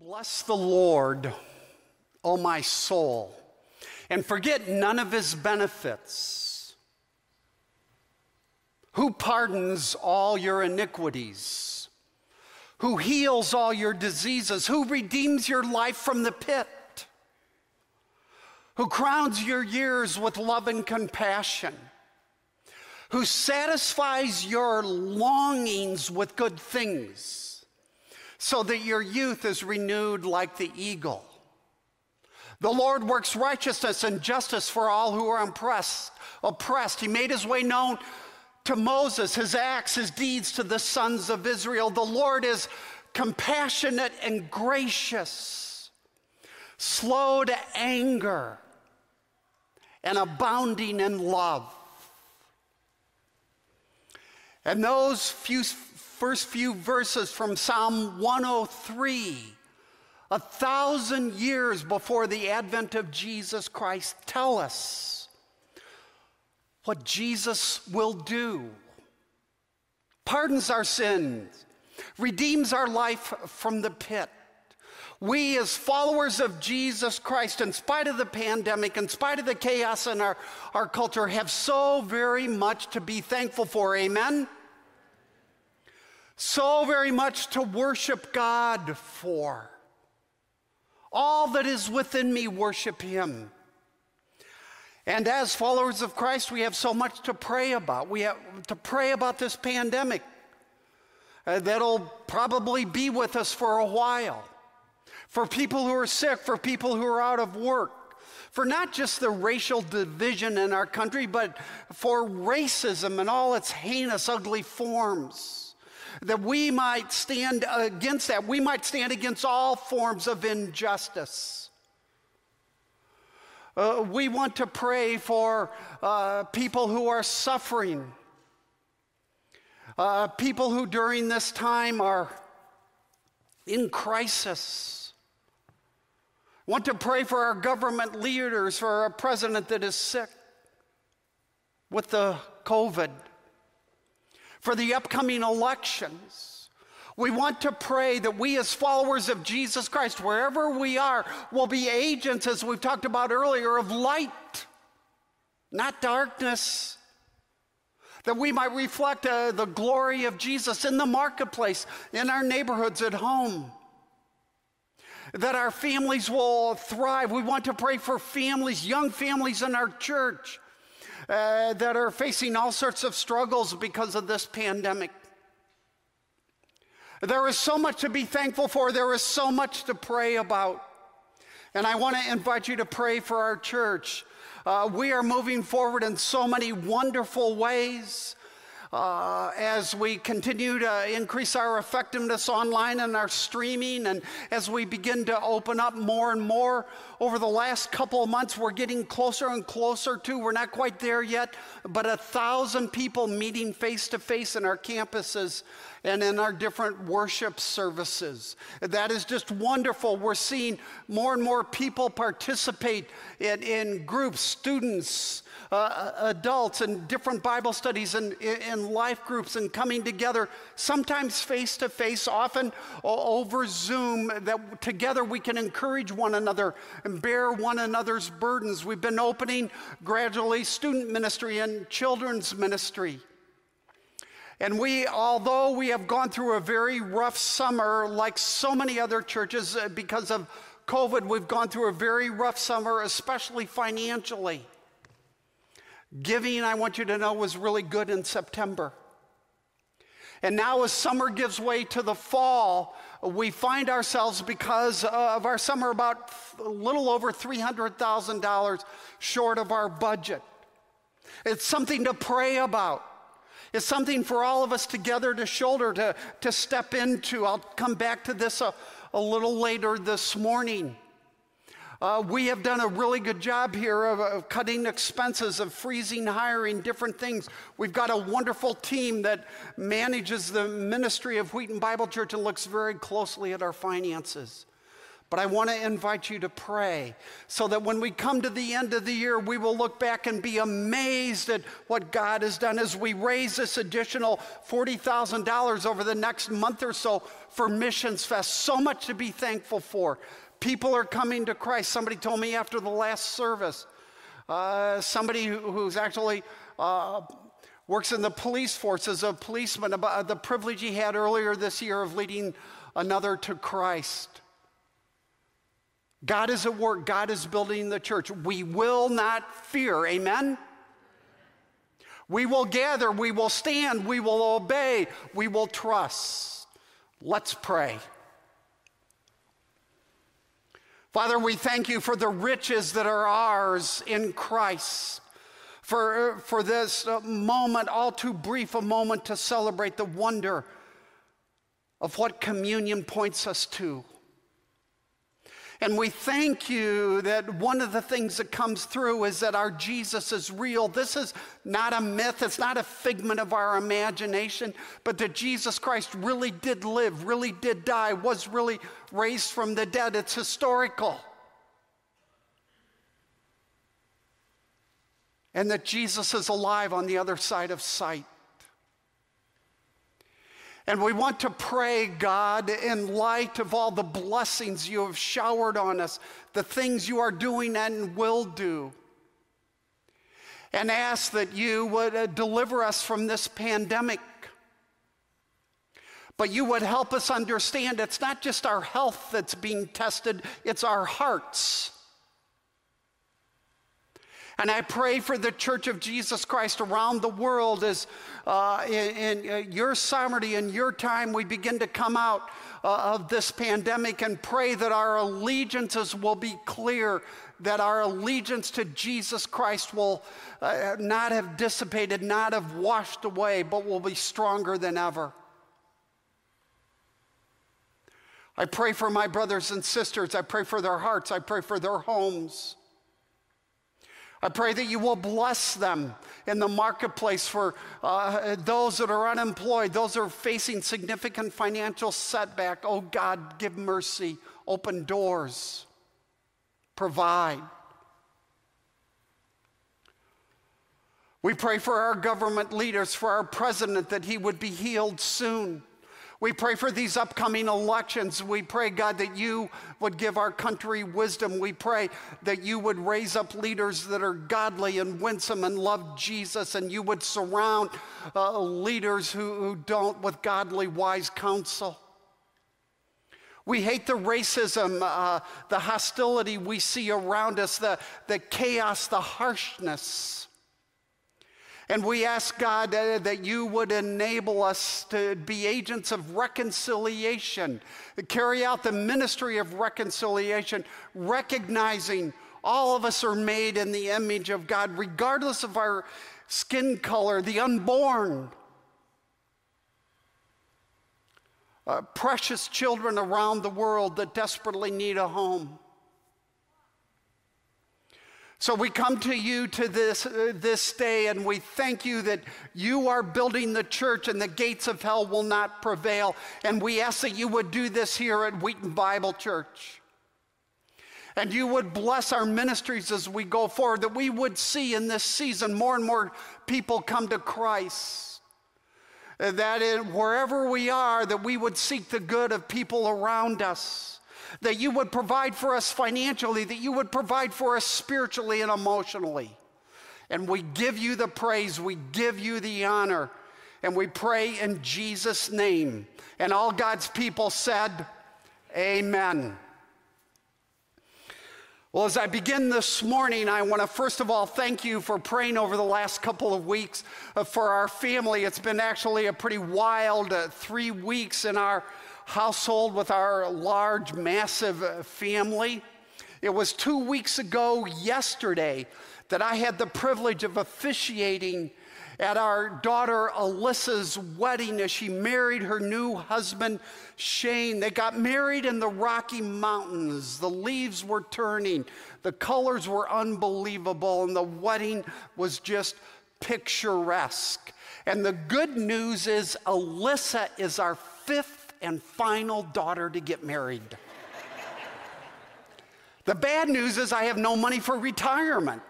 Bless the Lord, O my soul, and forget none of his benefits. Who pardons all your iniquities? Who heals all your diseases? Who redeems your life from the pit? Who crowns your years with love and compassion? Who satisfies your longings with good things? So that your youth is renewed like the eagle. The Lord works righteousness and justice for all who are oppressed. oppressed. He made his way known to Moses, his acts, his deeds to the sons of Israel. The Lord is compassionate and gracious, slow to anger, and abounding in love. And those few first few verses from Psalm 103, a thousand years before the advent of Jesus Christ, tell us what Jesus will do. Pardons our sins, redeems our life from the pit. We, as followers of Jesus Christ, in spite of the pandemic, in spite of the chaos in our, our culture, have so very much to be thankful for. Amen? So very much to worship God for. All that is within me, worship Him. And as followers of Christ, we have so much to pray about. We have to pray about this pandemic uh, that'll probably be with us for a while. For people who are sick, for people who are out of work, for not just the racial division in our country, but for racism and all its heinous, ugly forms that we might stand against that. We might stand against all forms of injustice. Uh, we want to pray for uh, people who are suffering, uh, people who during this time are in crisis. Want to pray for our government leaders, for our president that is sick with the COVID for the upcoming elections. We want to pray that we, as followers of Jesus Christ, wherever we are, will be agents, as we've talked about earlier, of light, not darkness. That we might reflect uh, the glory of Jesus in the marketplace, in our neighborhoods, at home. That our families will thrive. We want to pray for families, young families in our church uh, that are facing all sorts of struggles because of this pandemic. There is so much to be thankful for, there is so much to pray about. And I want to invite you to pray for our church. Uh, we are moving forward in so many wonderful ways uh, as we continue to increase our effectiveness online and our streaming, and as we begin to open up more and more over the last couple of months, we're getting closer and closer to, we're not quite there yet, but a thousand people meeting face to face in our campuses and in our different worship services. That is just wonderful. We're seeing more and more people participate in, in groups, students, uh, adults and different Bible studies and, and life groups and coming together, sometimes face to face, often over Zoom, that together we can encourage one another and bear one another's burdens. We've been opening gradually student ministry and children's ministry. And we, although we have gone through a very rough summer, like so many other churches, uh, because of COVID, we've gone through a very rough summer, especially financially. Giving, I want you to know, was really good in September. And now, as summer gives way to the fall, we find ourselves, because of our summer, about a little over $300,000 short of our budget. It's something to pray about. It's something for all of us together to shoulder, to, to step into. I'll come back to this a, a little later this morning. Uh, we have done a really good job here of, of, cutting expenses, of freezing hiring, different things. We've got a wonderful team that manages the ministry of Wheaton Bible Church and looks very closely at our finances. But I want to invite you to pray so that when we come to the end of the year, we will look back and be amazed at what God has done as we raise this additional $40,000 over the next month or so for Missions Fest. So much to be thankful for. People are coming to Christ. Somebody told me after the last service, uh, somebody who's actually uh, works in the police force as a policeman, about the privilege he had earlier this year of leading another to Christ. God is at work. God is building the church. We will not fear. Amen? We will gather. We will stand. We will obey. We will trust. Let's pray. Father, we thank you for the riches that are ours in Christ. For, for this uh, moment, all too brief a moment to celebrate the wonder of what communion points us to. And we thank you that one of the things that comes through is that our Jesus is real. This is not a myth, it's not a figment of our imagination, but that Jesus Christ really did live, really did die, was really raised from the dead. It's historical. And that Jesus is alive on the other side of sight. And we want to pray, God, in light of all the blessings you have showered on us, the things you are doing and will do, and ask that you would uh, deliver us from this pandemic. But you would help us understand it's not just our health that's being tested, it's our hearts. And I pray for the Church of Jesus Christ around the world as uh, in, in uh, your sovereignty and your time we begin to come out uh, of this pandemic and pray that our allegiances will be clear, that our allegiance to Jesus Christ will uh, not have dissipated, not have washed away, but will be stronger than ever. I pray for my brothers and sisters. I pray for their hearts. I pray for their homes. I pray that you will bless them in the marketplace for uh, those that are unemployed, those that are facing significant financial setback. Oh God, give mercy, open doors, provide. We pray for our government leaders, for our president, that he would be healed soon. We pray for these upcoming elections. We pray, God, that you would give our country wisdom. We pray that you would raise up leaders that are godly and winsome and love Jesus, and you would surround uh, leaders who, who don't with godly, wise counsel. We hate the racism, uh, the hostility we see around us, the, the chaos, the harshness. And we ask God uh, that you would enable us to be agents of reconciliation, carry out the ministry of reconciliation, recognizing all of us are made in the image of God, regardless of our skin color, the unborn. Uh, precious children around the world that desperately need a home. So we come to you to this, uh, this day and we thank you that you are building the church and the gates of hell will not prevail. And we ask that you would do this here at Wheaton Bible Church. And you would bless our ministries as we go forward, that we would see in this season more and more people come to Christ. That in, wherever we are, that we would seek the good of people around us that you would provide for us financially, that you would provide for us spiritually and emotionally. And we give you the praise, we give you the honor, and we pray in Jesus' name. And all God's people said, Amen. Well, as I begin this morning, I want to first of all thank you for praying over the last couple of weeks uh, for our family. It's been actually a pretty wild uh, three weeks in our household with our large, massive uh, family. It was two weeks ago, yesterday, that I had the privilege of officiating at our daughter Alyssa's wedding as she married her new husband, Shane. They got married in the Rocky Mountains. The leaves were turning, the colors were unbelievable, and the wedding was just picturesque. And the good news is, Alyssa is our fifth and final daughter to get married. The bad news is I have no money for retirement.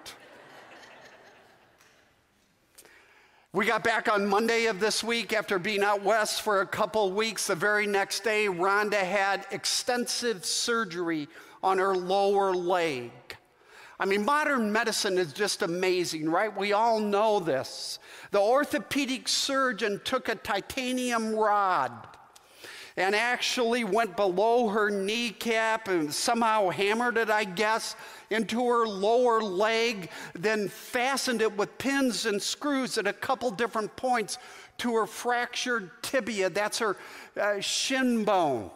We got back on Monday of this week after being out west for a couple weeks. The very next day, Rhonda had extensive surgery on her lower leg. I mean, modern medicine is just amazing, right? We all know this. The orthopedic surgeon took a titanium rod and actually went below her kneecap and somehow hammered it, I guess, into her lower leg, then fastened it with pins and screws at a couple different points to her fractured tibia. That's her uh, shin bone.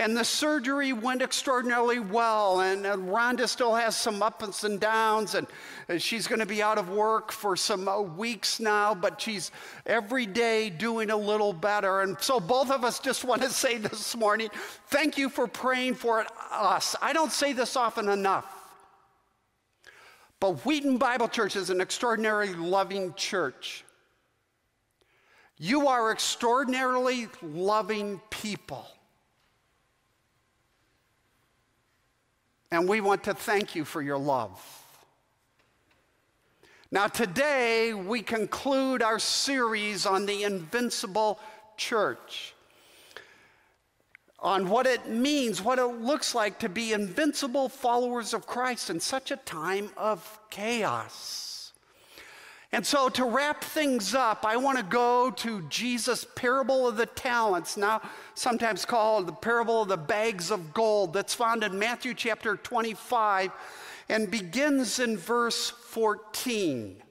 And the surgery went extraordinarily well. And uh, Rhonda still has some ups and downs, and uh, she's going to be out of work for some uh, weeks now, but she's every day doing a little better. And so, both of us just want to say this morning thank you for praying for us. I don't say this often enough. But Wheaton Bible Church is an extraordinarily loving church. You are extraordinarily loving people. And we want to thank you for your love. Now, today we conclude our series on the invincible church, on what it means, what it looks like to be invincible followers of Christ in such a time of chaos. And so, to wrap things up, I want to go to Jesus' parable of the talents, now sometimes called the parable of the bags of gold, that's found in Matthew chapter 25 and begins in verse 14.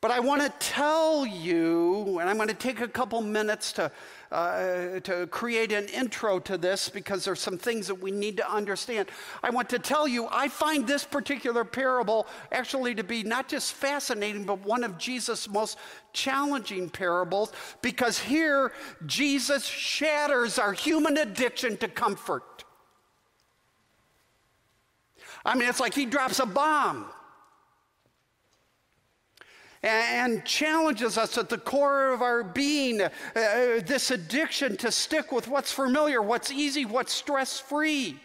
But I want to tell you, and I'm going to take a couple minutes to uh, to create an intro to this because there's some things that we need to understand. I want to tell you, I find this particular parable actually to be not just fascinating, but one of Jesus' most challenging parables because here Jesus shatters our human addiction to comfort. I mean, it's like he drops a bomb and challenges us at the core of our being uh, this addiction to stick with what's familiar, what's easy, what's stress free.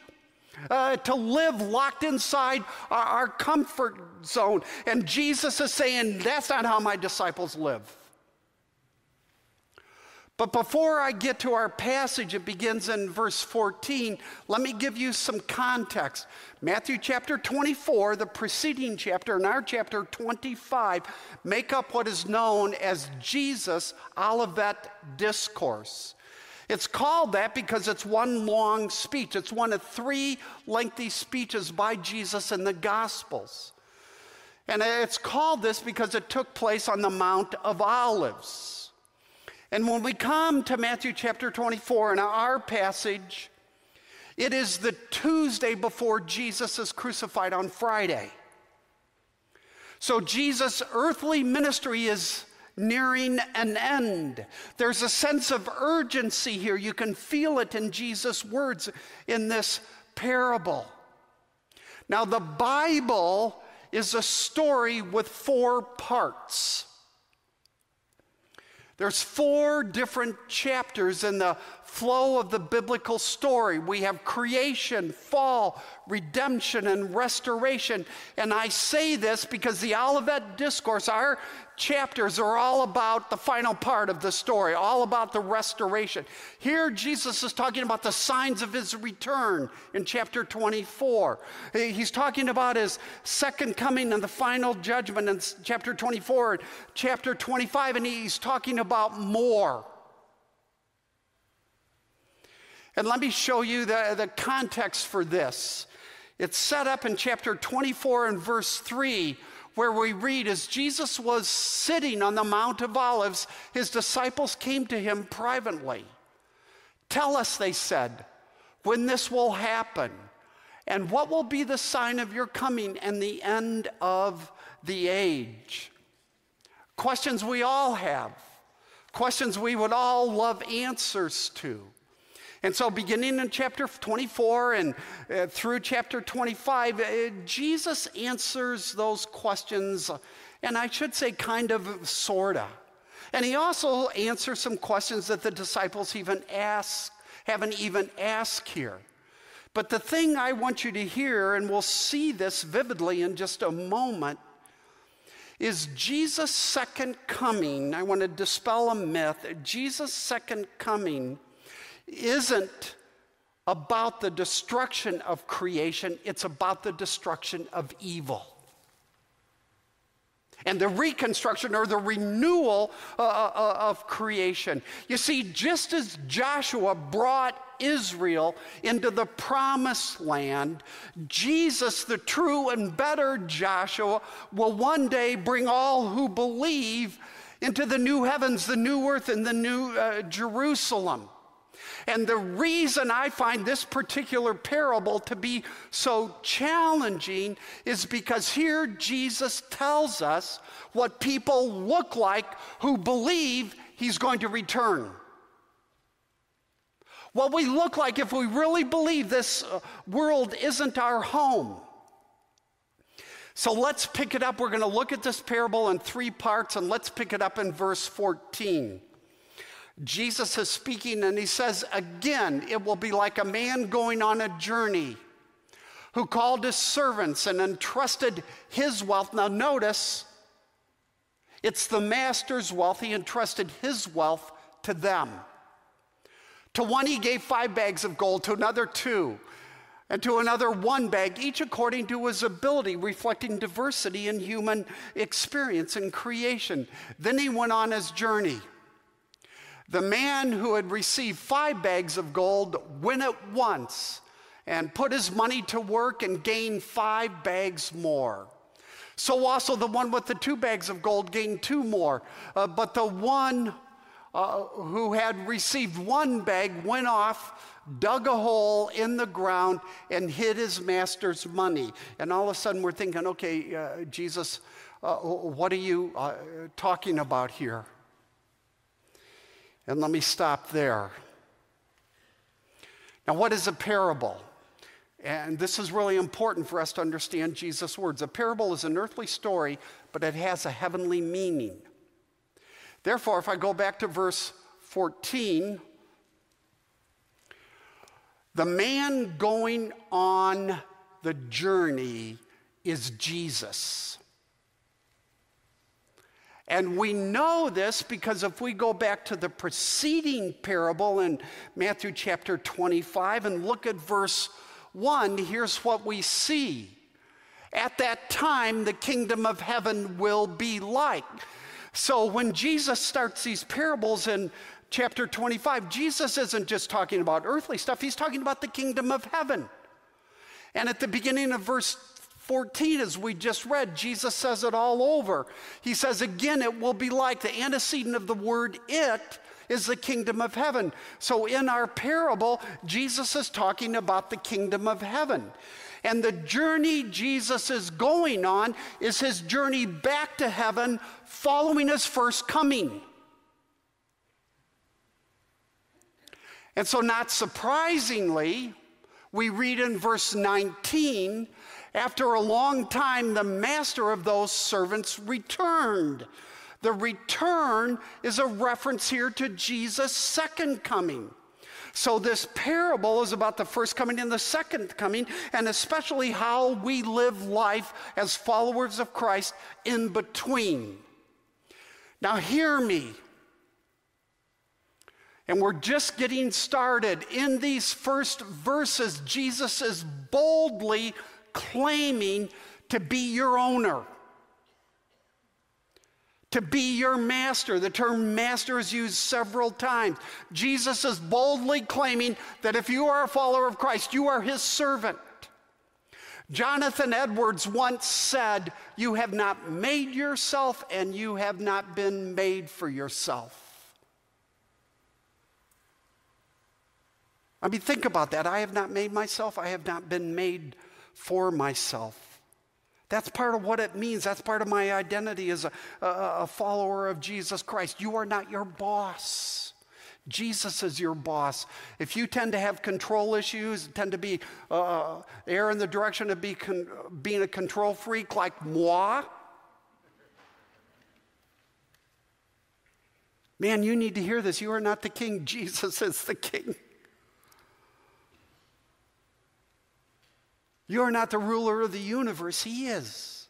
Uh, to live locked inside our, our comfort zone. And Jesus is saying, That's not how my disciples live. But before I get to our passage, it begins in verse 14. Let me give you some context. Matthew chapter 24, the preceding chapter, and our chapter 25 make up what is known as Jesus' Olivet Discourse. It's called that because it's one long speech. It's one of three lengthy speeches by Jesus in the Gospels. And it's called this because it took place on the Mount of Olives. And when we come to Matthew chapter 24 in our passage, it is the Tuesday before Jesus is crucified on Friday. So Jesus' earthly ministry is nearing an end. There's a sense of urgency here. You can feel it in Jesus' words in this parable. Now, the Bible is a story with four parts. There's four different chapters in the flow of the biblical story. We have creation, fall, redemption, and restoration. And I say this because the Olivet Discourse, our chapters are all about the final part of the story, all about the restoration. Here, Jesus is talking about the signs of his return in chapter 24. He's talking about his second coming and the final judgment in chapter 24 chapter 25, and he's talking about more. And let me show you the, the context for this. It's set up in chapter 24 and verse 3 where we read, as Jesus was sitting on the Mount of Olives, his disciples came to him privately. Tell us, they said, when this will happen, and what will be the sign of your coming and the end of the age? Questions we all have, questions we would all love answers to. And so, beginning in chapter 24 and uh, through chapter 25, uh, Jesus answers those questions, and I should say, kind of, sort of. And he also answers some questions that the disciples even ask, haven't even asked here. But the thing I want you to hear, and we'll see this vividly in just a moment, is Jesus' second coming. I want to dispel a myth. Jesus' second coming isn't about the destruction of creation, it's about the destruction of evil. And the reconstruction or the renewal uh, uh, uh of creation. You see, just as Joshua brought Israel into the promised land, Jesus, the true and better Joshua, will one day bring all who believe into the new heavens, the new earth, and the new uh, Jerusalem. And the reason I find this particular parable to be so challenging is because here Jesus tells us what people look like who believe he's going to return. What we look like if we really believe this uh, world isn't our home. So let's pick it up. We're going to look at this parable in three parts, and let's pick it up in verse 14. Jesus is speaking and he says, Again, it will be like a man going on a journey who called his servants and entrusted his wealth. Now, notice, it's the master's wealth. He entrusted his wealth to them. To one, he gave five bags of gold, to another, two, and to another, one bag, each according to his ability, reflecting diversity in human experience and creation. Then he went on his journey. The man who had received five bags of gold went at once and put his money to work and gained five bags more. So also the one with the two bags of gold gained two more. Uh, but the one uh, who had received one bag went off, dug a hole in the ground, and hid his master's money. And all of a sudden we're thinking, okay, uh, Jesus, uh, what are you uh, talking about here? And let me stop there. Now, what is a parable? And this is really important for us to understand Jesus' words. A parable is an earthly story, but it has a heavenly meaning. Therefore, if I go back to verse 14, the man going on the journey is Jesus. And we know this because if we go back to the preceding parable in Matthew chapter 25 and look at verse 1, here's what we see. At that time, the kingdom of heaven will be like. So when Jesus starts these parables in chapter 25, Jesus isn't just talking about earthly stuff, he's talking about the kingdom of heaven. And at the beginning of verse 14, as we just read, Jesus says it all over. He says, again, it will be like the antecedent of the word it is the kingdom of heaven. So in our parable, Jesus is talking about the kingdom of heaven. And the journey Jesus is going on is his journey back to heaven following his first coming. And so, not surprisingly, we read in verse 19 after a long time, the master of those servants returned. The return is a reference here to Jesus' second coming. So, this parable is about the first coming and the second coming, and especially how we live life as followers of Christ in between. Now, hear me. And we're just getting started. In these first verses, Jesus is boldly claiming to be your owner, to be your master. The term master is used several times. Jesus is boldly claiming that if you are a follower of Christ, you are his servant. Jonathan Edwards once said, You have not made yourself, and you have not been made for yourself. I mean, think about that. I have not made myself, I have not been made for myself. That's part of what it means. That's part of my identity as a, a, follower of Jesus Christ. You are not your boss. Jesus is your boss. If you tend to have control issues, tend to be uh, err in the direction of be con- being a control freak like moi, man, you need to hear this. You are not the king. Jesus is the king. You're not the ruler of the universe, He is.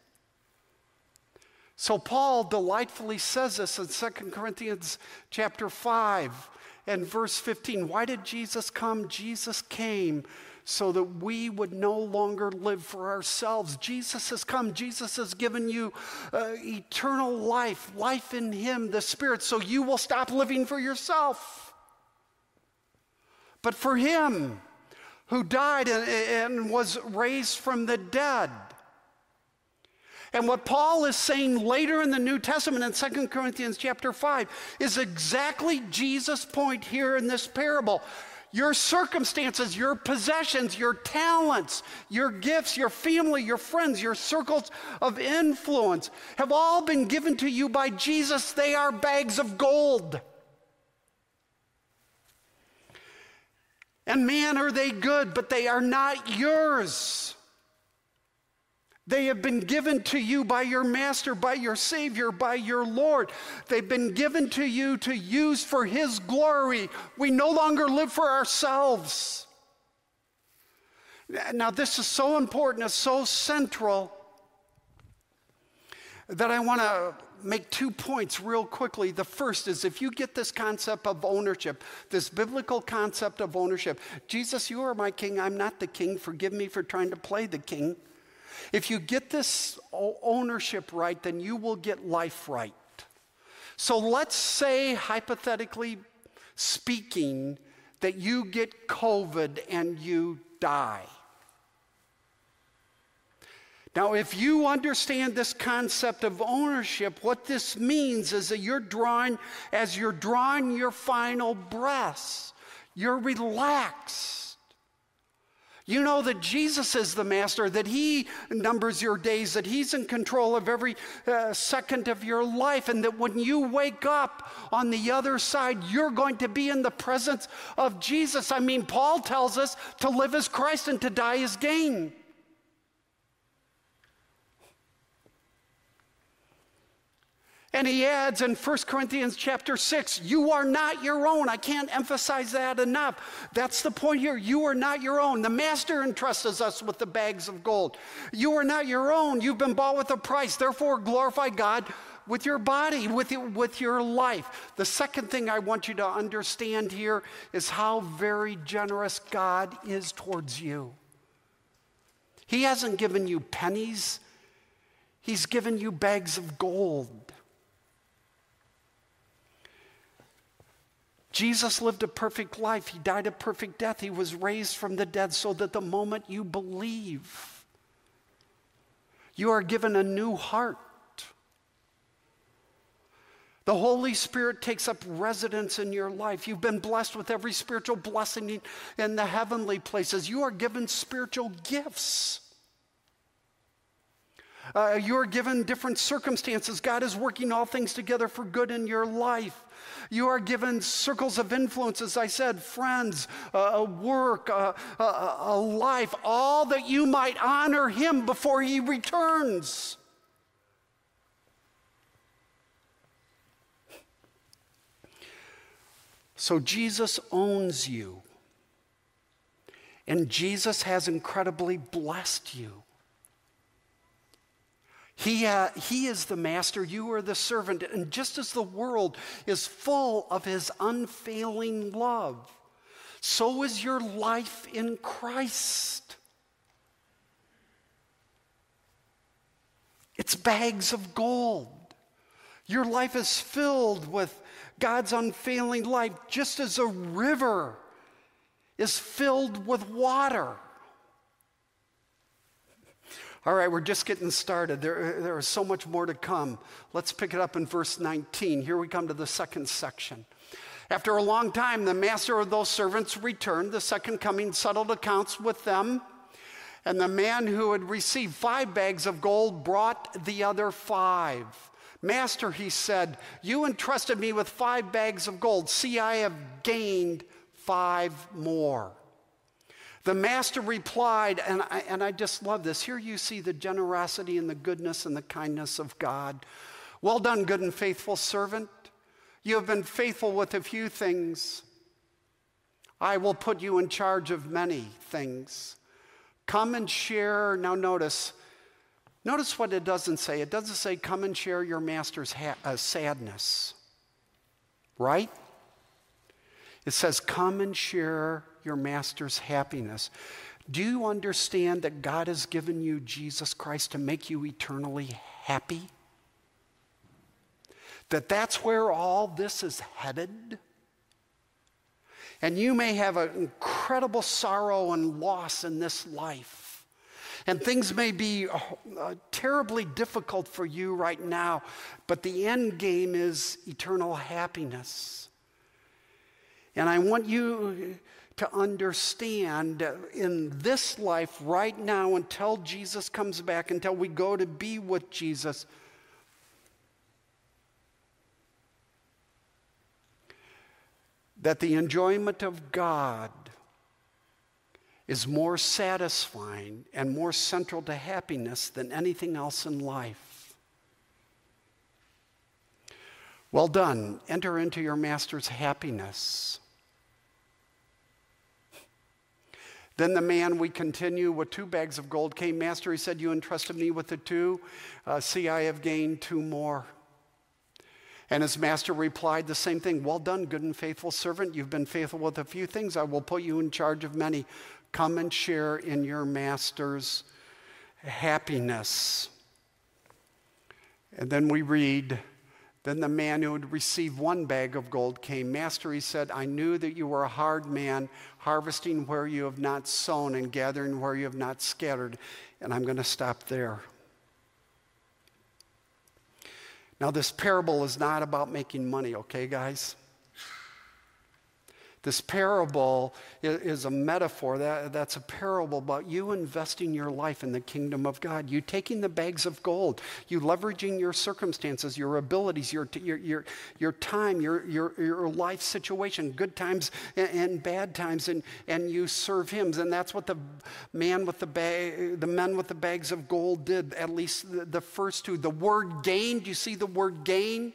So Paul delightfully says this in 2 Corinthians chapter 5 and verse 15. Why did Jesus come? Jesus came so that we would no longer live for ourselves. Jesus has come. Jesus has given you uh, eternal life, life in Him, the Spirit, so you will stop living for yourself. But for Him who died and, and was raised from the dead. And what Paul is saying later in the New Testament in 2 Corinthians chapter 5 is exactly Jesus' point here in this parable. Your circumstances, your possessions, your talents, your gifts, your family, your friends, your circles of influence have all been given to you by Jesus. They are bags of gold. And man, are they good, but they are not yours. They have been given to you by your master, by your Savior, by your Lord. They've been given to you to use for His glory. We no longer live for ourselves. Now, this is so important, it's so central that I want to make two points real quickly. The first is if you get this concept of ownership, this biblical concept of ownership, Jesus, you are my king, I'm not the king. Forgive me for trying to play the king. If you get this ownership right, then you will get life right. So let's say, hypothetically speaking, that you get COVID and you die. Now, if you understand this concept of ownership, what this means is that you're drawing, as you're drawing your final breaths, you're relaxed. You know that Jesus is the master, that he numbers your days, that he's in control of every uh, second of your life, and that when you wake up on the other side, you're going to be in the presence of Jesus. I mean, Paul tells us to live as Christ and to die as gain. And he adds in 1 Corinthians chapter 6, you are not your own. I can't emphasize that enough. That's the point here. You are not your own. The master entrusts us with the bags of gold. You are not your own. You've been bought with a price. Therefore, glorify God with your body, with, with your life. The second thing I want you to understand here is how very generous God is towards you. He hasn't given you pennies, He's given you bags of gold. Jesus lived a perfect life. He died a perfect death. He was raised from the dead so that the moment you believe, you are given a new heart. The Holy Spirit takes up residence in your life. You've been blessed with every spiritual blessing in the heavenly places. You are given spiritual gifts. Uh, you are given different circumstances. God is working all things together for good in your life. You are given circles of influence, as I said, friends, uh, work, uh, a life, all that you might honor Him before He returns. So Jesus owns you. And Jesus has incredibly blessed you. He, uh, he is the master, you are the servant. And just as the world is full of his unfailing love, so is your life in Christ. It's bags of gold. Your life is filled with God's unfailing life, just as a river is filled with water. All right, we're just getting started. There, there is so much more to come. Let's pick it up in verse 19. Here we come to the second section. After a long time, the master of those servants returned. The second coming settled accounts with them. And the man who had received five bags of gold brought the other five. Master, he said, you entrusted me with five bags of gold. See, I have gained five more. The master replied, and I, and I just love this. Here you see the generosity and the goodness and the kindness of God. Well done, good and faithful servant. You have been faithful with a few things. I will put you in charge of many things. Come and share. Now, notice, notice what it doesn't say. It doesn't say, come and share your master's ha- uh, sadness, right? It says, come and share your master's happiness. Do you understand that God has given you Jesus Christ to make you eternally happy? That that's where all this is headed? And you may have an incredible sorrow and loss in this life. And things may be uh, uh, terribly difficult for you right now, but the end game is eternal happiness. And I want you to understand in this life right now until Jesus comes back, until we go to be with Jesus that the enjoyment of God is more satisfying and more central to happiness than anything else in life. Well done. Enter into your master's happiness. Then the man, we continue with two bags of gold, came. Master, he said, You entrusted me with the two. Uh, see, I have gained two more. And his master replied the same thing Well done, good and faithful servant. You've been faithful with a few things. I will put you in charge of many. Come and share in your master's happiness. And then we read, Then the man who had received one bag of gold came. Master, he said, I knew that you were a hard man, harvesting where you have not sown and gathering where you have not scattered. And I'm going to stop there. Now, this parable is not about making money, okay, guys? This parable is a metaphor. That, that's a parable about you investing your life in the kingdom of God. You taking the bags of gold, you leveraging your circumstances, your abilities, your, your, your, your time, your, your, your life situation, good times and, and bad times, and, and you serve Him. And that's what the man with the bag, the men with the bags of gold did, at least the, the first two. The word gain, do you see the word gain?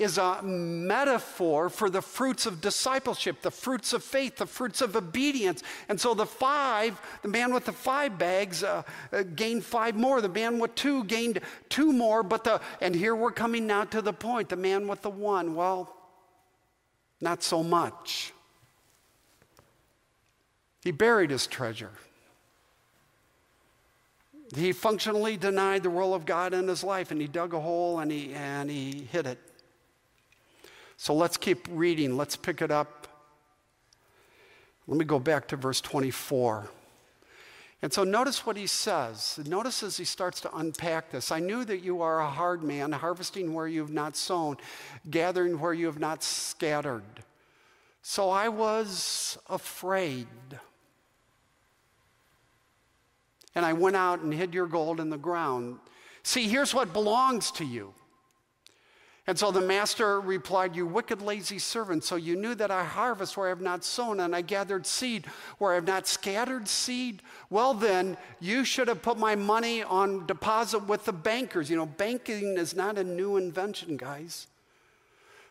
Is a metaphor for the fruits of discipleship, the fruits of faith, the fruits of obedience. And so the five, the man with the five bags uh, uh, gained five more. The man with two gained two more. But the, and here we're coming now to the point the man with the one, well, not so much. He buried his treasure. He functionally denied the role of God in his life and he dug a hole and he, and he hid it. So let's keep reading. Let's pick it up. Let me go back to verse 24. And so notice what he says. Notice as he starts to unpack this. I knew that you are a hard man, harvesting where you have not sown, gathering where you have not scattered. So I was afraid. And I went out and hid your gold in the ground. See, here's what belongs to you. And so the master replied, You wicked, lazy servant, so you knew that I harvest where I have not sown, and I gathered seed where I have not scattered seed. Well, then, you should have put my money on deposit with the bankers. You know, banking is not a new invention, guys.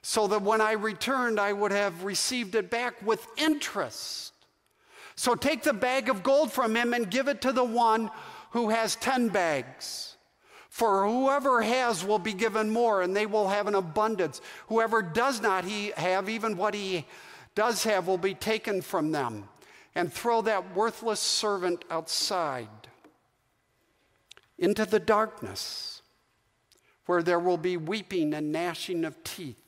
So that when I returned, I would have received it back with interest. So take the bag of gold from him and give it to the one who has 10 bags. For whoever has will be given more, and they will have an abundance. Whoever does not he have, even what he does have, will be taken from them. And throw that worthless servant outside into the darkness, where there will be weeping and gnashing of teeth.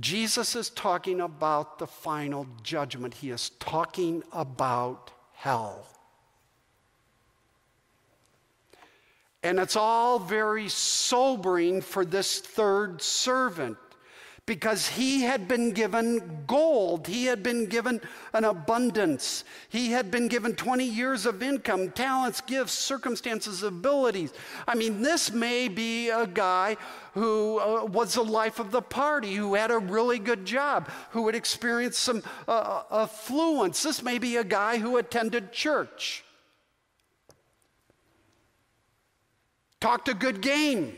Jesus is talking about the final judgment. He is talking about hell. And it's all very sobering for this third servant because he had been given gold. He had been given an abundance. He had been given 20 years of income, talents, gifts, circumstances, abilities. I mean, this may be a guy who uh, was the life of the party, who had a really good job, who had experienced some uh, affluence. This may be a guy who attended church. Talked a good game.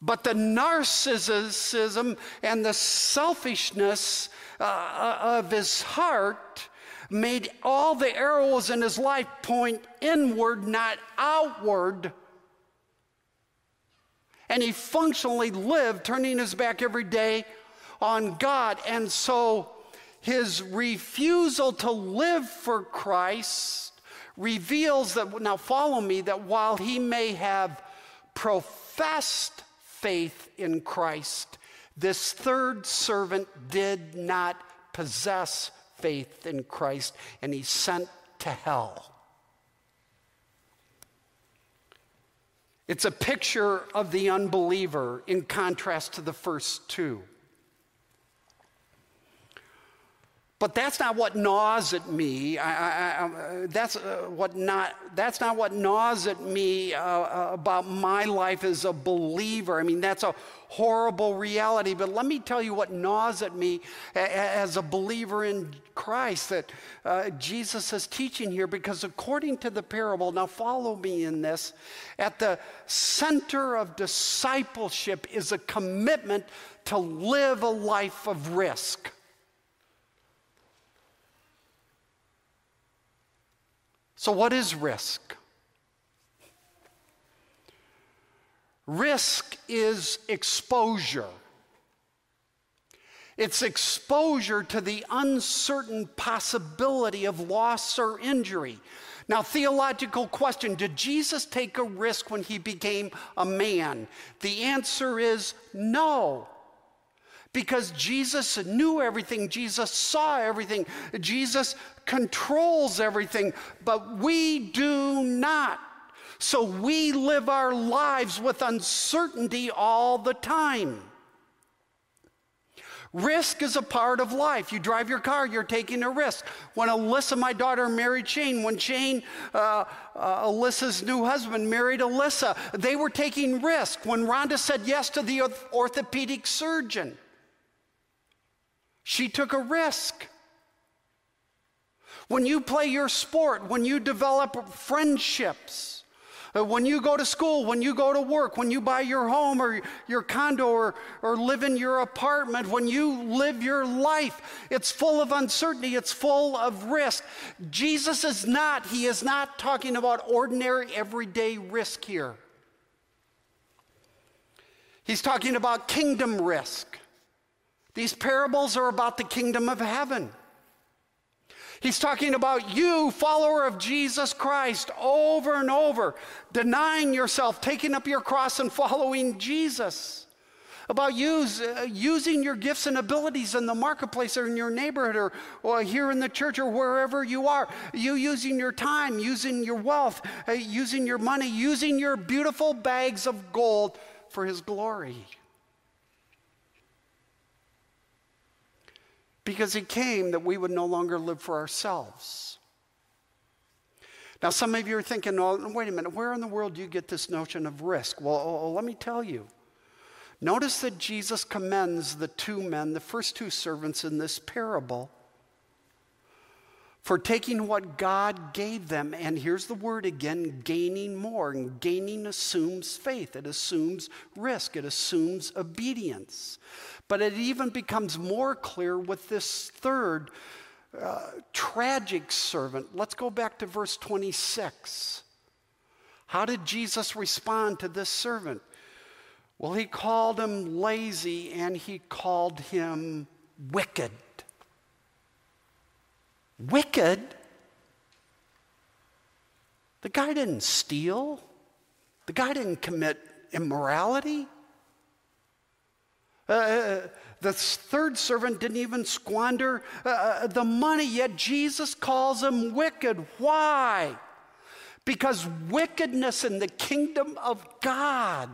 But the narcissism and the selfishness uh, of his heart made all the arrows in his life point inward, not outward. And he functionally lived, turning his back every day on God. And so his refusal to live for Christ reveals that, now follow me, that while he may have professed faith in Christ, this third servant did not possess faith in Christ and he's sent to hell. It's a picture of the unbeliever in contrast to the first two. But that's not what gnaws at me. I, I, I, that's, uh, what not, that's not what gnaws at me uh, uh, about my life as a believer. I mean, that's a horrible reality. But let me tell you what gnaws at me as a believer in Christ that uh, Jesus is teaching here. Because according to the parable, now follow me in this, at the center of discipleship is a commitment to live a life of risk. So, what is risk? Risk is exposure. It's exposure to the uncertain possibility of loss or injury. Now, theological question Did Jesus take a risk when he became a man? The answer is no because Jesus knew everything, Jesus saw everything, Jesus controls everything, but we do not. So we live our lives with uncertainty all the time. Risk is a part of life. You drive your car, you're taking a risk. When Alyssa, my daughter, married Shane, when Shane, uh, uh, Alyssa's new husband, married Alyssa, they were taking risk. When Rhonda said yes to the orthopedic surgeon, she took a risk. When you play your sport, when you develop friendships, uh, when you go to school, when you go to work, when you buy your home or your condo or, or live in your apartment, when you live your life, it's full of uncertainty, it's full of risk. Jesus is not, he is not talking about ordinary, everyday risk here. He's talking about kingdom risk. These parables are about the kingdom of heaven. He's talking about you, follower of Jesus Christ, over and over, denying yourself, taking up your cross, and following Jesus. About you uh, using your gifts and abilities in the marketplace or in your neighborhood or, or, here in the church or wherever you are. You using your time, using your wealth, uh, using your money, using your beautiful bags of gold for His glory. Because he came that we would no longer live for ourselves. Now, some of you are thinking, oh, wait a minute, where in the world do you get this notion of risk? Well, oh, oh, let me tell you. Notice that Jesus commends the two men, the first two servants in this parable, for taking what God gave them, and here's the word again gaining more. And gaining assumes faith, it assumes risk, it assumes obedience. But it even becomes more clear with this third uh, tragic servant. Let's go back to verse 26. How did Jesus respond to this servant? Well, he called him lazy and he called him wicked. Wicked? The guy didn't steal, the guy didn't commit immorality. Uh, uh, the third servant didn't even squander uh, uh, the money, yet Jesus calls him wicked. Why? Because wickedness in the kingdom of God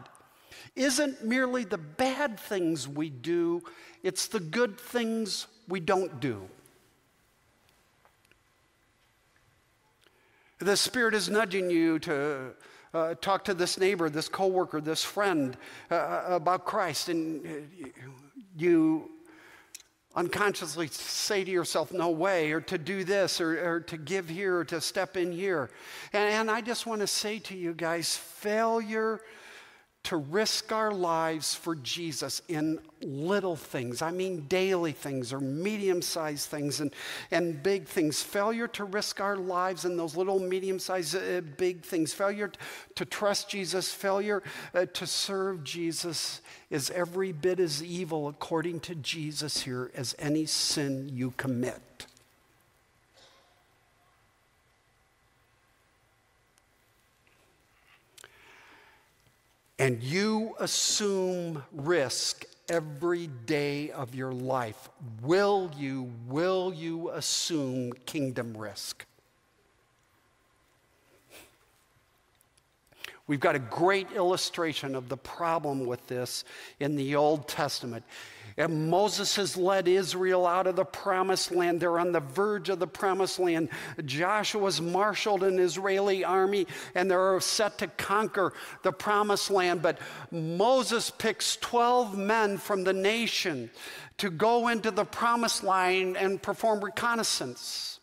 isn't merely the bad things we do, it's the good things we don't do. The Spirit is nudging you to uh, talk to this neighbor, this coworker, this friend uh, uh about Christ, and uh, you unconsciously say to yourself, no way, or to do this, or, or to give here, or to step in here. And, and I just want to say to you guys failure to risk our lives for Jesus in little things. I mean, daily things or medium sized things and, and big things. Failure to risk our lives in those little, medium sized, uh, big things. Failure t- to trust Jesus, failure uh, to serve Jesus is every bit as evil, according to Jesus here, as any sin you commit. And you assume risk every day of your life, will you, will you assume kingdom risk? We've got a great illustration of the problem with this in the Old Testament. And Moses has led Israel out of the promised land. They're on the verge of the promised land. Joshua's marshaled an Israeli army and they're set to conquer the promised land. But Moses picks 12 men from the nation to go into the promised land and perform reconnaissance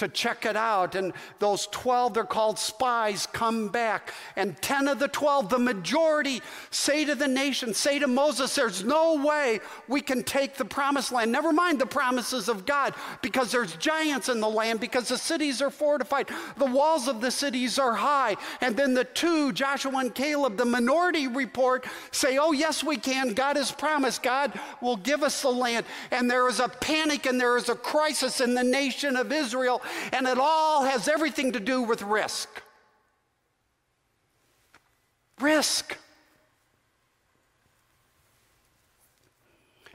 to check it out. And those 12, they're called spies, come back. And 10 of the 12, the majority, say to the nation, say to Moses, there's no way we can take the promised land. Never mind the promises of God, because there's giants in the land, because the cities are fortified, the walls of the cities are high. And then the two, Joshua and Caleb, the minority report, say, oh, yes, we can. God has promised. God will give us the land. And there is a panic and there is a crisis in the nation of Israel and it all has everything to do with risk. Risk.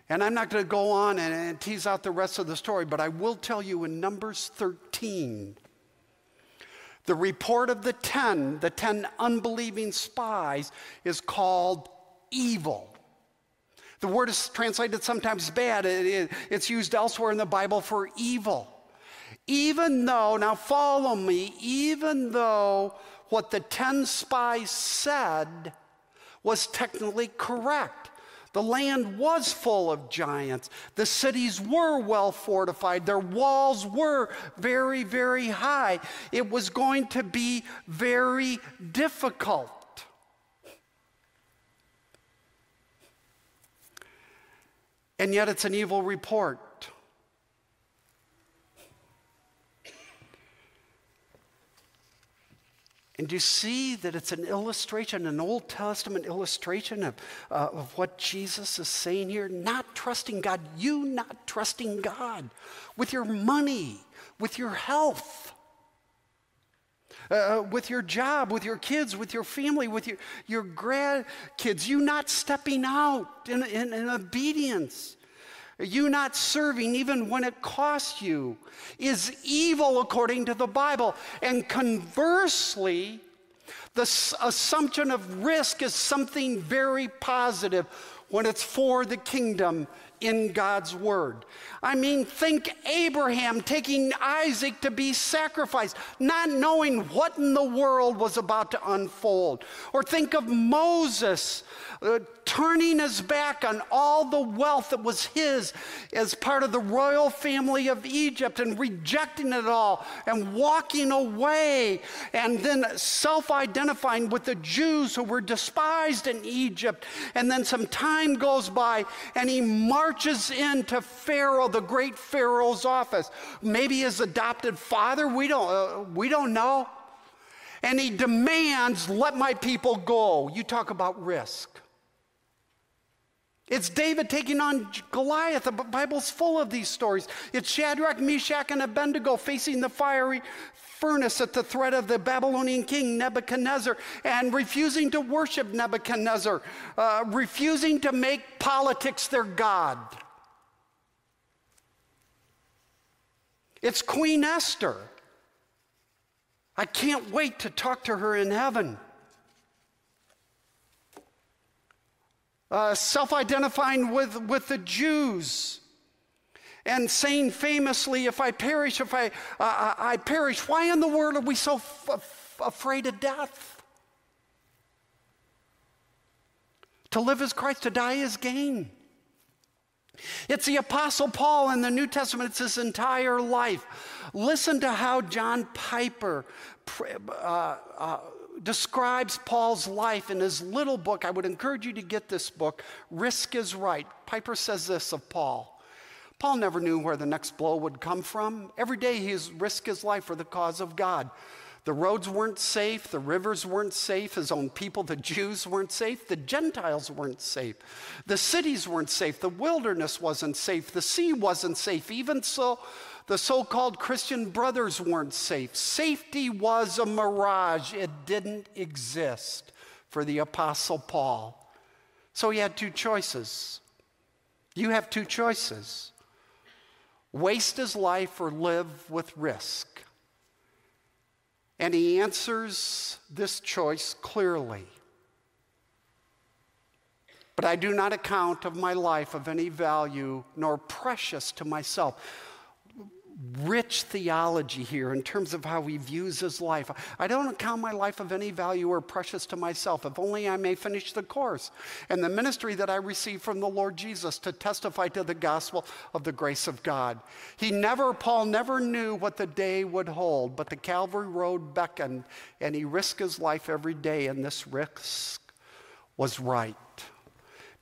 And I'm not going to go on and, and, tease out the rest of the story, but I will tell you in Numbers 13, the report of the 10, the 10 unbelieving spies, is called evil. The word is translated sometimes bad, it, it, it's used elsewhere in the Bible for evil. Even though, now follow me, even though what the 10 spies said was technically correct. The land was full of giants. The cities were well fortified. Their walls were very, very high. It was going to be very difficult. And yet, it's an evil report. And do you see that it's an illustration, an Old Testament illustration of, uh, of what Jesus is saying here. Not trusting God, you not trusting God with your money, with your health, uh, with your job, with your kids, with your family, with your, your grandkids, you not stepping out in, in, in obedience you not serving even when it costs you is evil according to the Bible. And conversely, the assumption of risk is something very positive when it's for the kingdom in God's word. I mean, think Abraham taking Isaac to be sacrificed, not knowing what in the world was about to unfold. Or think of Moses uh, turning his back on all the wealth that was his as part of the royal family of Egypt and rejecting it all and walking away and then self identifying with the Jews who were despised in Egypt. And then some time goes by and he into Pharaoh, the great Pharaoh's office. Maybe his adopted father, we don't, uh, we don't know. And he demands, let my people go. You talk about risk. It's David taking on Goliath. The Bible's full of these stories. It's Shadrach, Meshach, and Abednego facing the fiery furnace at the threat of the Babylonian king Nebuchadnezzar and refusing to worship Nebuchadnezzar, uh, refusing to make politics their God. It's Queen Esther. I can't wait to talk to her in heaven. uh, self identifying with, with the Jews and saying famously, If I perish, if I, uh, I perish, why in the world are we so f- afraid of death? To live is Christ, to die is gain. It's the Apostle Paul in the New Testament, it's his entire life. Listen to how John Piper uh, uh, describes Paul's life in his little book. I would encourage you to get this book, Risk is Right. Piper says this of Paul. Paul never knew where the next blow would come from. Every day he risked his life for the cause of God. The roads weren't safe, the rivers weren't safe, his own people, the Jews weren't safe, the Gentiles weren't safe, the cities weren't safe, the wilderness wasn't safe, the sea wasn't safe. Even so, the so called Christian brothers weren't safe. Safety was a mirage, it didn't exist for the Apostle Paul. So he had two choices. You have two choices waste his life or live with risk. And he answers this choice clearly. But I do not account of my life of any value nor precious to myself rich theology here in terms of how he views his life. I don't account my life of any value or precious to myself, if only I may finish the course and the ministry that I received from the Lord Jesus to testify to the gospel of the grace of God. He never, Paul never knew what the day would hold, but the Calvary Road beckoned and he risked his life every day, and this risk was right.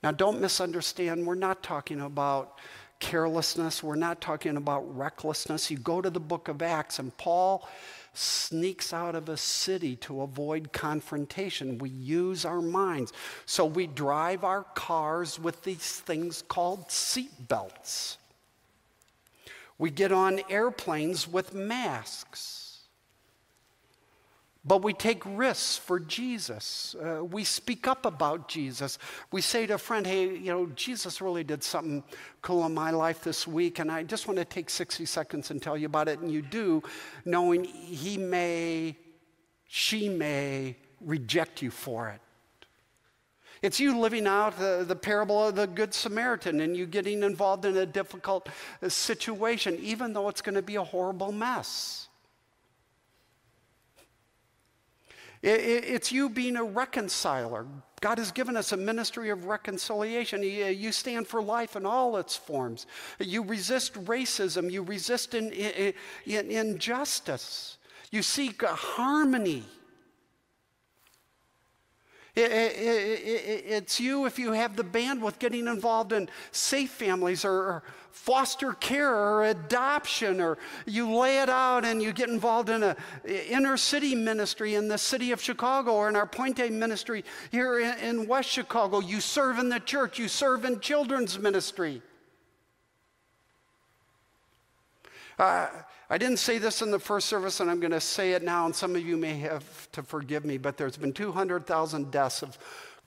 Now, don't misunderstand, we're not talking about carelessness. We're not talking about recklessness. You go to the book of Acts, and Paul sneaks out of a city to avoid confrontation. We use our minds. So we drive our cars with these things called seat belts. We get on airplanes with masks. But we take risks for Jesus. Uh, we speak up about Jesus. We say to a friend, hey, you know, Jesus really did something cool in my life this week, and I just want to take 60 seconds and tell you about it. And you do, knowing he may, she may reject you for it. It's you living out the, the, parable of the Good Samaritan and you getting involved in a difficult uh, situation, even though it's going to be a horrible mess. It's you being a reconciler. God has given us a ministry of reconciliation. Uh, you stand for life in all its forms. You resist racism. You resist in, in, in, injustice. You seek harmony. It's you if you have the bandwidth getting involved in safe families or foster care or adoption, or you lay it out and you get involved in an inner city ministry in the city of Chicago or in our Pointe ministry here in West Chicago. You serve in the church, you serve in children's ministry. Uh, I didn't say this in the first service, and I'm going to say it now, and some of you may have to forgive me, but there's been 200,000 deaths of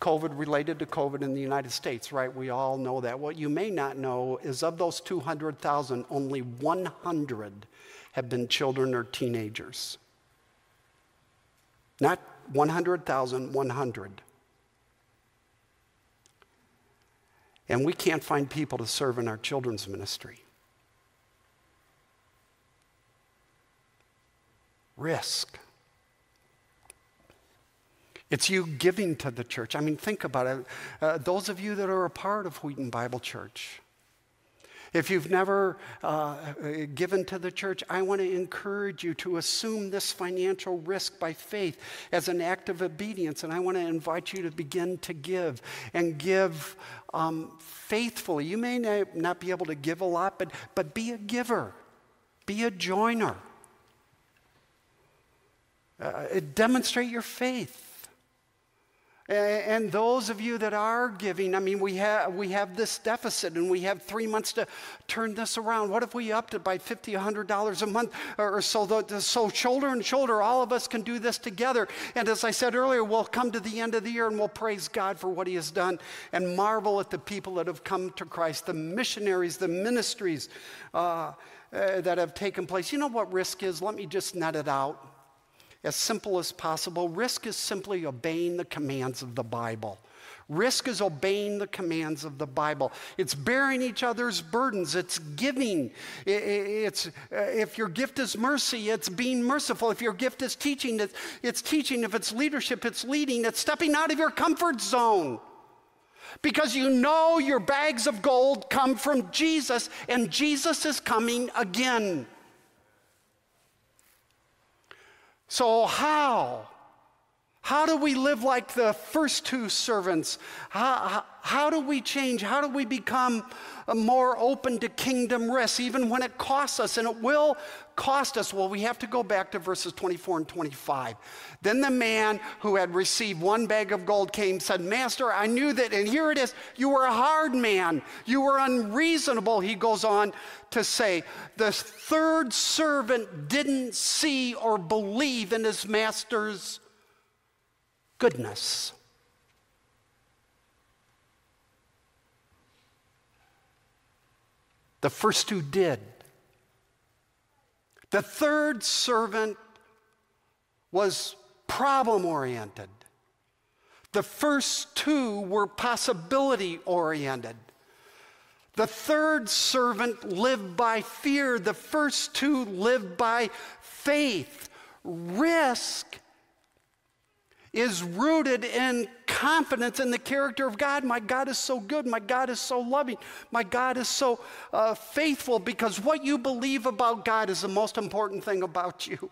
COVID related to COVID in the United States, right? We all know that. What you may not know is of those 200,000, only 100 have been children or teenagers. Not 100,000, 100. And we can't find people to serve in our children's ministry. Risk. It's you giving to the church. I mean, think about it. Uh, those of you that are a part of Wheaton Bible Church, if you've never uh, given to the church, I want to encourage you to assume this financial risk by faith as an act of obedience. And I want to invite you to begin to give and give um, faithfully. You may not be able to give a lot, but, but be a giver, be a joiner. Uh, demonstrate your faith. And those of you that are giving, I mean, we have, we have this deficit and we have three months to turn this around. What if we upped it by $50, $100 a month or so? So, shoulder and shoulder, all of us can do this together. And as I said earlier, we'll come to the end of the year and we'll praise God for what He has done and marvel at the people that have come to Christ, the missionaries, the ministries uh, uh, that have taken place. You know what risk is? Let me just net it out as simple as possible. Risk is simply obeying the commands of the Bible. Risk is obeying the commands of the Bible. It's bearing each other's burdens. It's giving. It's, uh, if your gift is mercy, it's being merciful. If your gift is teaching, it's teaching. If it's leadership, it's leading. It's stepping out of your comfort zone. Because you know your bags of gold come from Jesus, and Jesus is coming again. So, how? How do we live like the first two servants? How, how, how, do we change? How do we become uh, more open to kingdom risks, even when it costs us? And it will cost us. Well, we have to go back to verses 24 and 25. Then the man who had received one bag of gold came said, Master, I knew that, and here it is, you were a hard man. You were unreasonable. He goes on to say, The third servant didn't see or believe in his master's goodness. The first two did. The third servant was problem oriented. The first two were possibility oriented. The third servant lived by fear. The first two lived by faith. Risk is rooted in confidence in the character of God. My God is so good. My God is so loving. My God is so uh, faithful because what you believe about God is the most important thing about you.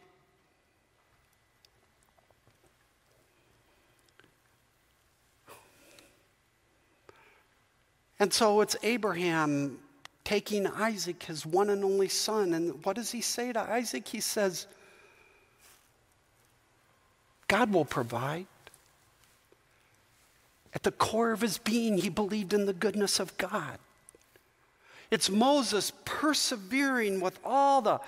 And so it's Abraham taking Isaac, his one and only son. And what does he say to Isaac? He says, God will provide. At the core of his being, he believed in the goodness of God. It's Moses persevering with all the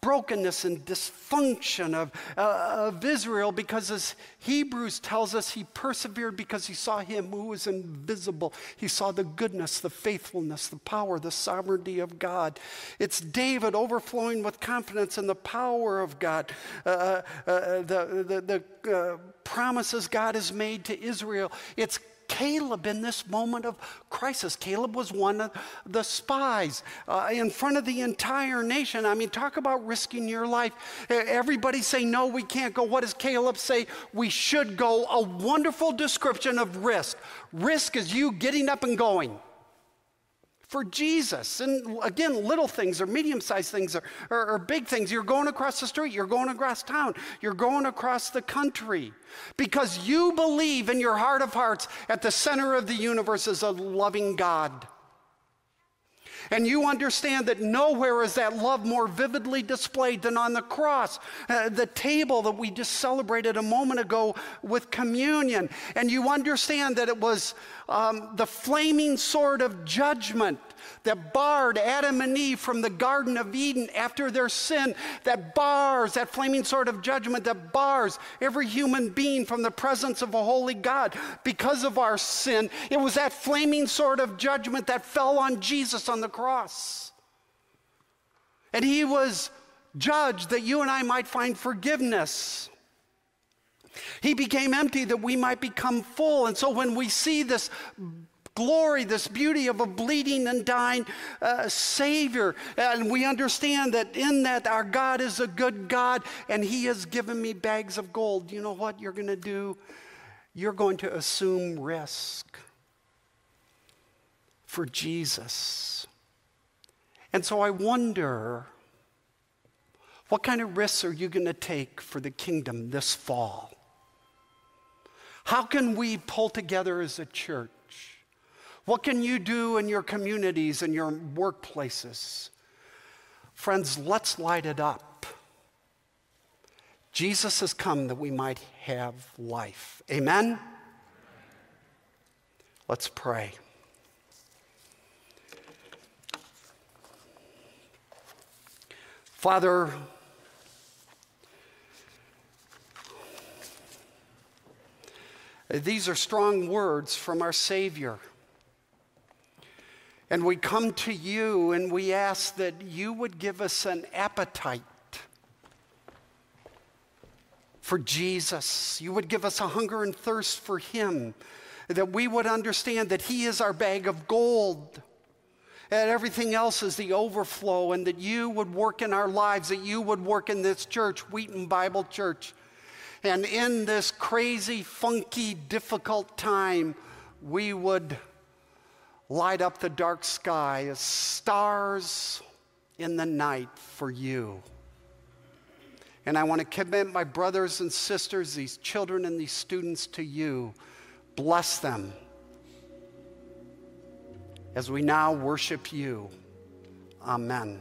brokenness and dysfunction of, uh, of Israel because, as Hebrews tells us, he persevered because he saw him who was invisible. He saw the goodness, the faithfulness, the power, the sovereignty of God. It's David overflowing with confidence in the power of God, uh, uh, uh the, the, the uh, promises God has made to Israel. It's Caleb in this moment of crisis. Caleb was one of the spies uh, in front of the entire nation. I mean, talk about risking your life. Everybody say, No, we can't go. What does Caleb say? We should go. A wonderful description of risk. Risk is you getting up and going for Jesus. And again, little things or medium sized things or, or, or, big things. You're going across the street, you're going across town, you're going across the country because you believe in your heart of hearts at the center of the universe is a loving God. And you understand that nowhere is that love more vividly displayed than on the cross, uh, the table that we just celebrated a moment ago with communion. And you understand that it was um, the flaming sword of judgment that barred Adam and Eve from the Garden of Eden after their sin, that bars, that flaming sword of judgment that bars every human being from the presence of a holy God because of our sin. It was that flaming sword of judgment that fell on Jesus on the cross. And he was judged that you and I might find forgiveness. He became empty that we might become full. And so when we see this glory, this beauty of a bleeding and dying uh, Savior. And we understand that in that our God is a good God and He has given me bags of gold. You know what you're going to do? You're going to assume risk for Jesus. And so I wonder what kind of risks are you going to take for the kingdom this fall? How can we pull together as a church? What can you do in your communities and your workplaces? Friends, let's light it up. Jesus has come that we might have life. Amen? Let's pray. Father, these are strong words from our Savior. And we come to you and we ask that you would give us an appetite for Jesus. You would give us a hunger and thirst for Him. That we would understand that He is our bag of gold. And everything else is the overflow, and that you would work in our lives, that you would work in this church, Wheaton Bible Church. And in this crazy, funky, difficult time, we would light up the dark sky as stars in the night for you. And I want to commit my brothers and sisters, these children and these students to you. Bless them as we now worship you. Amen.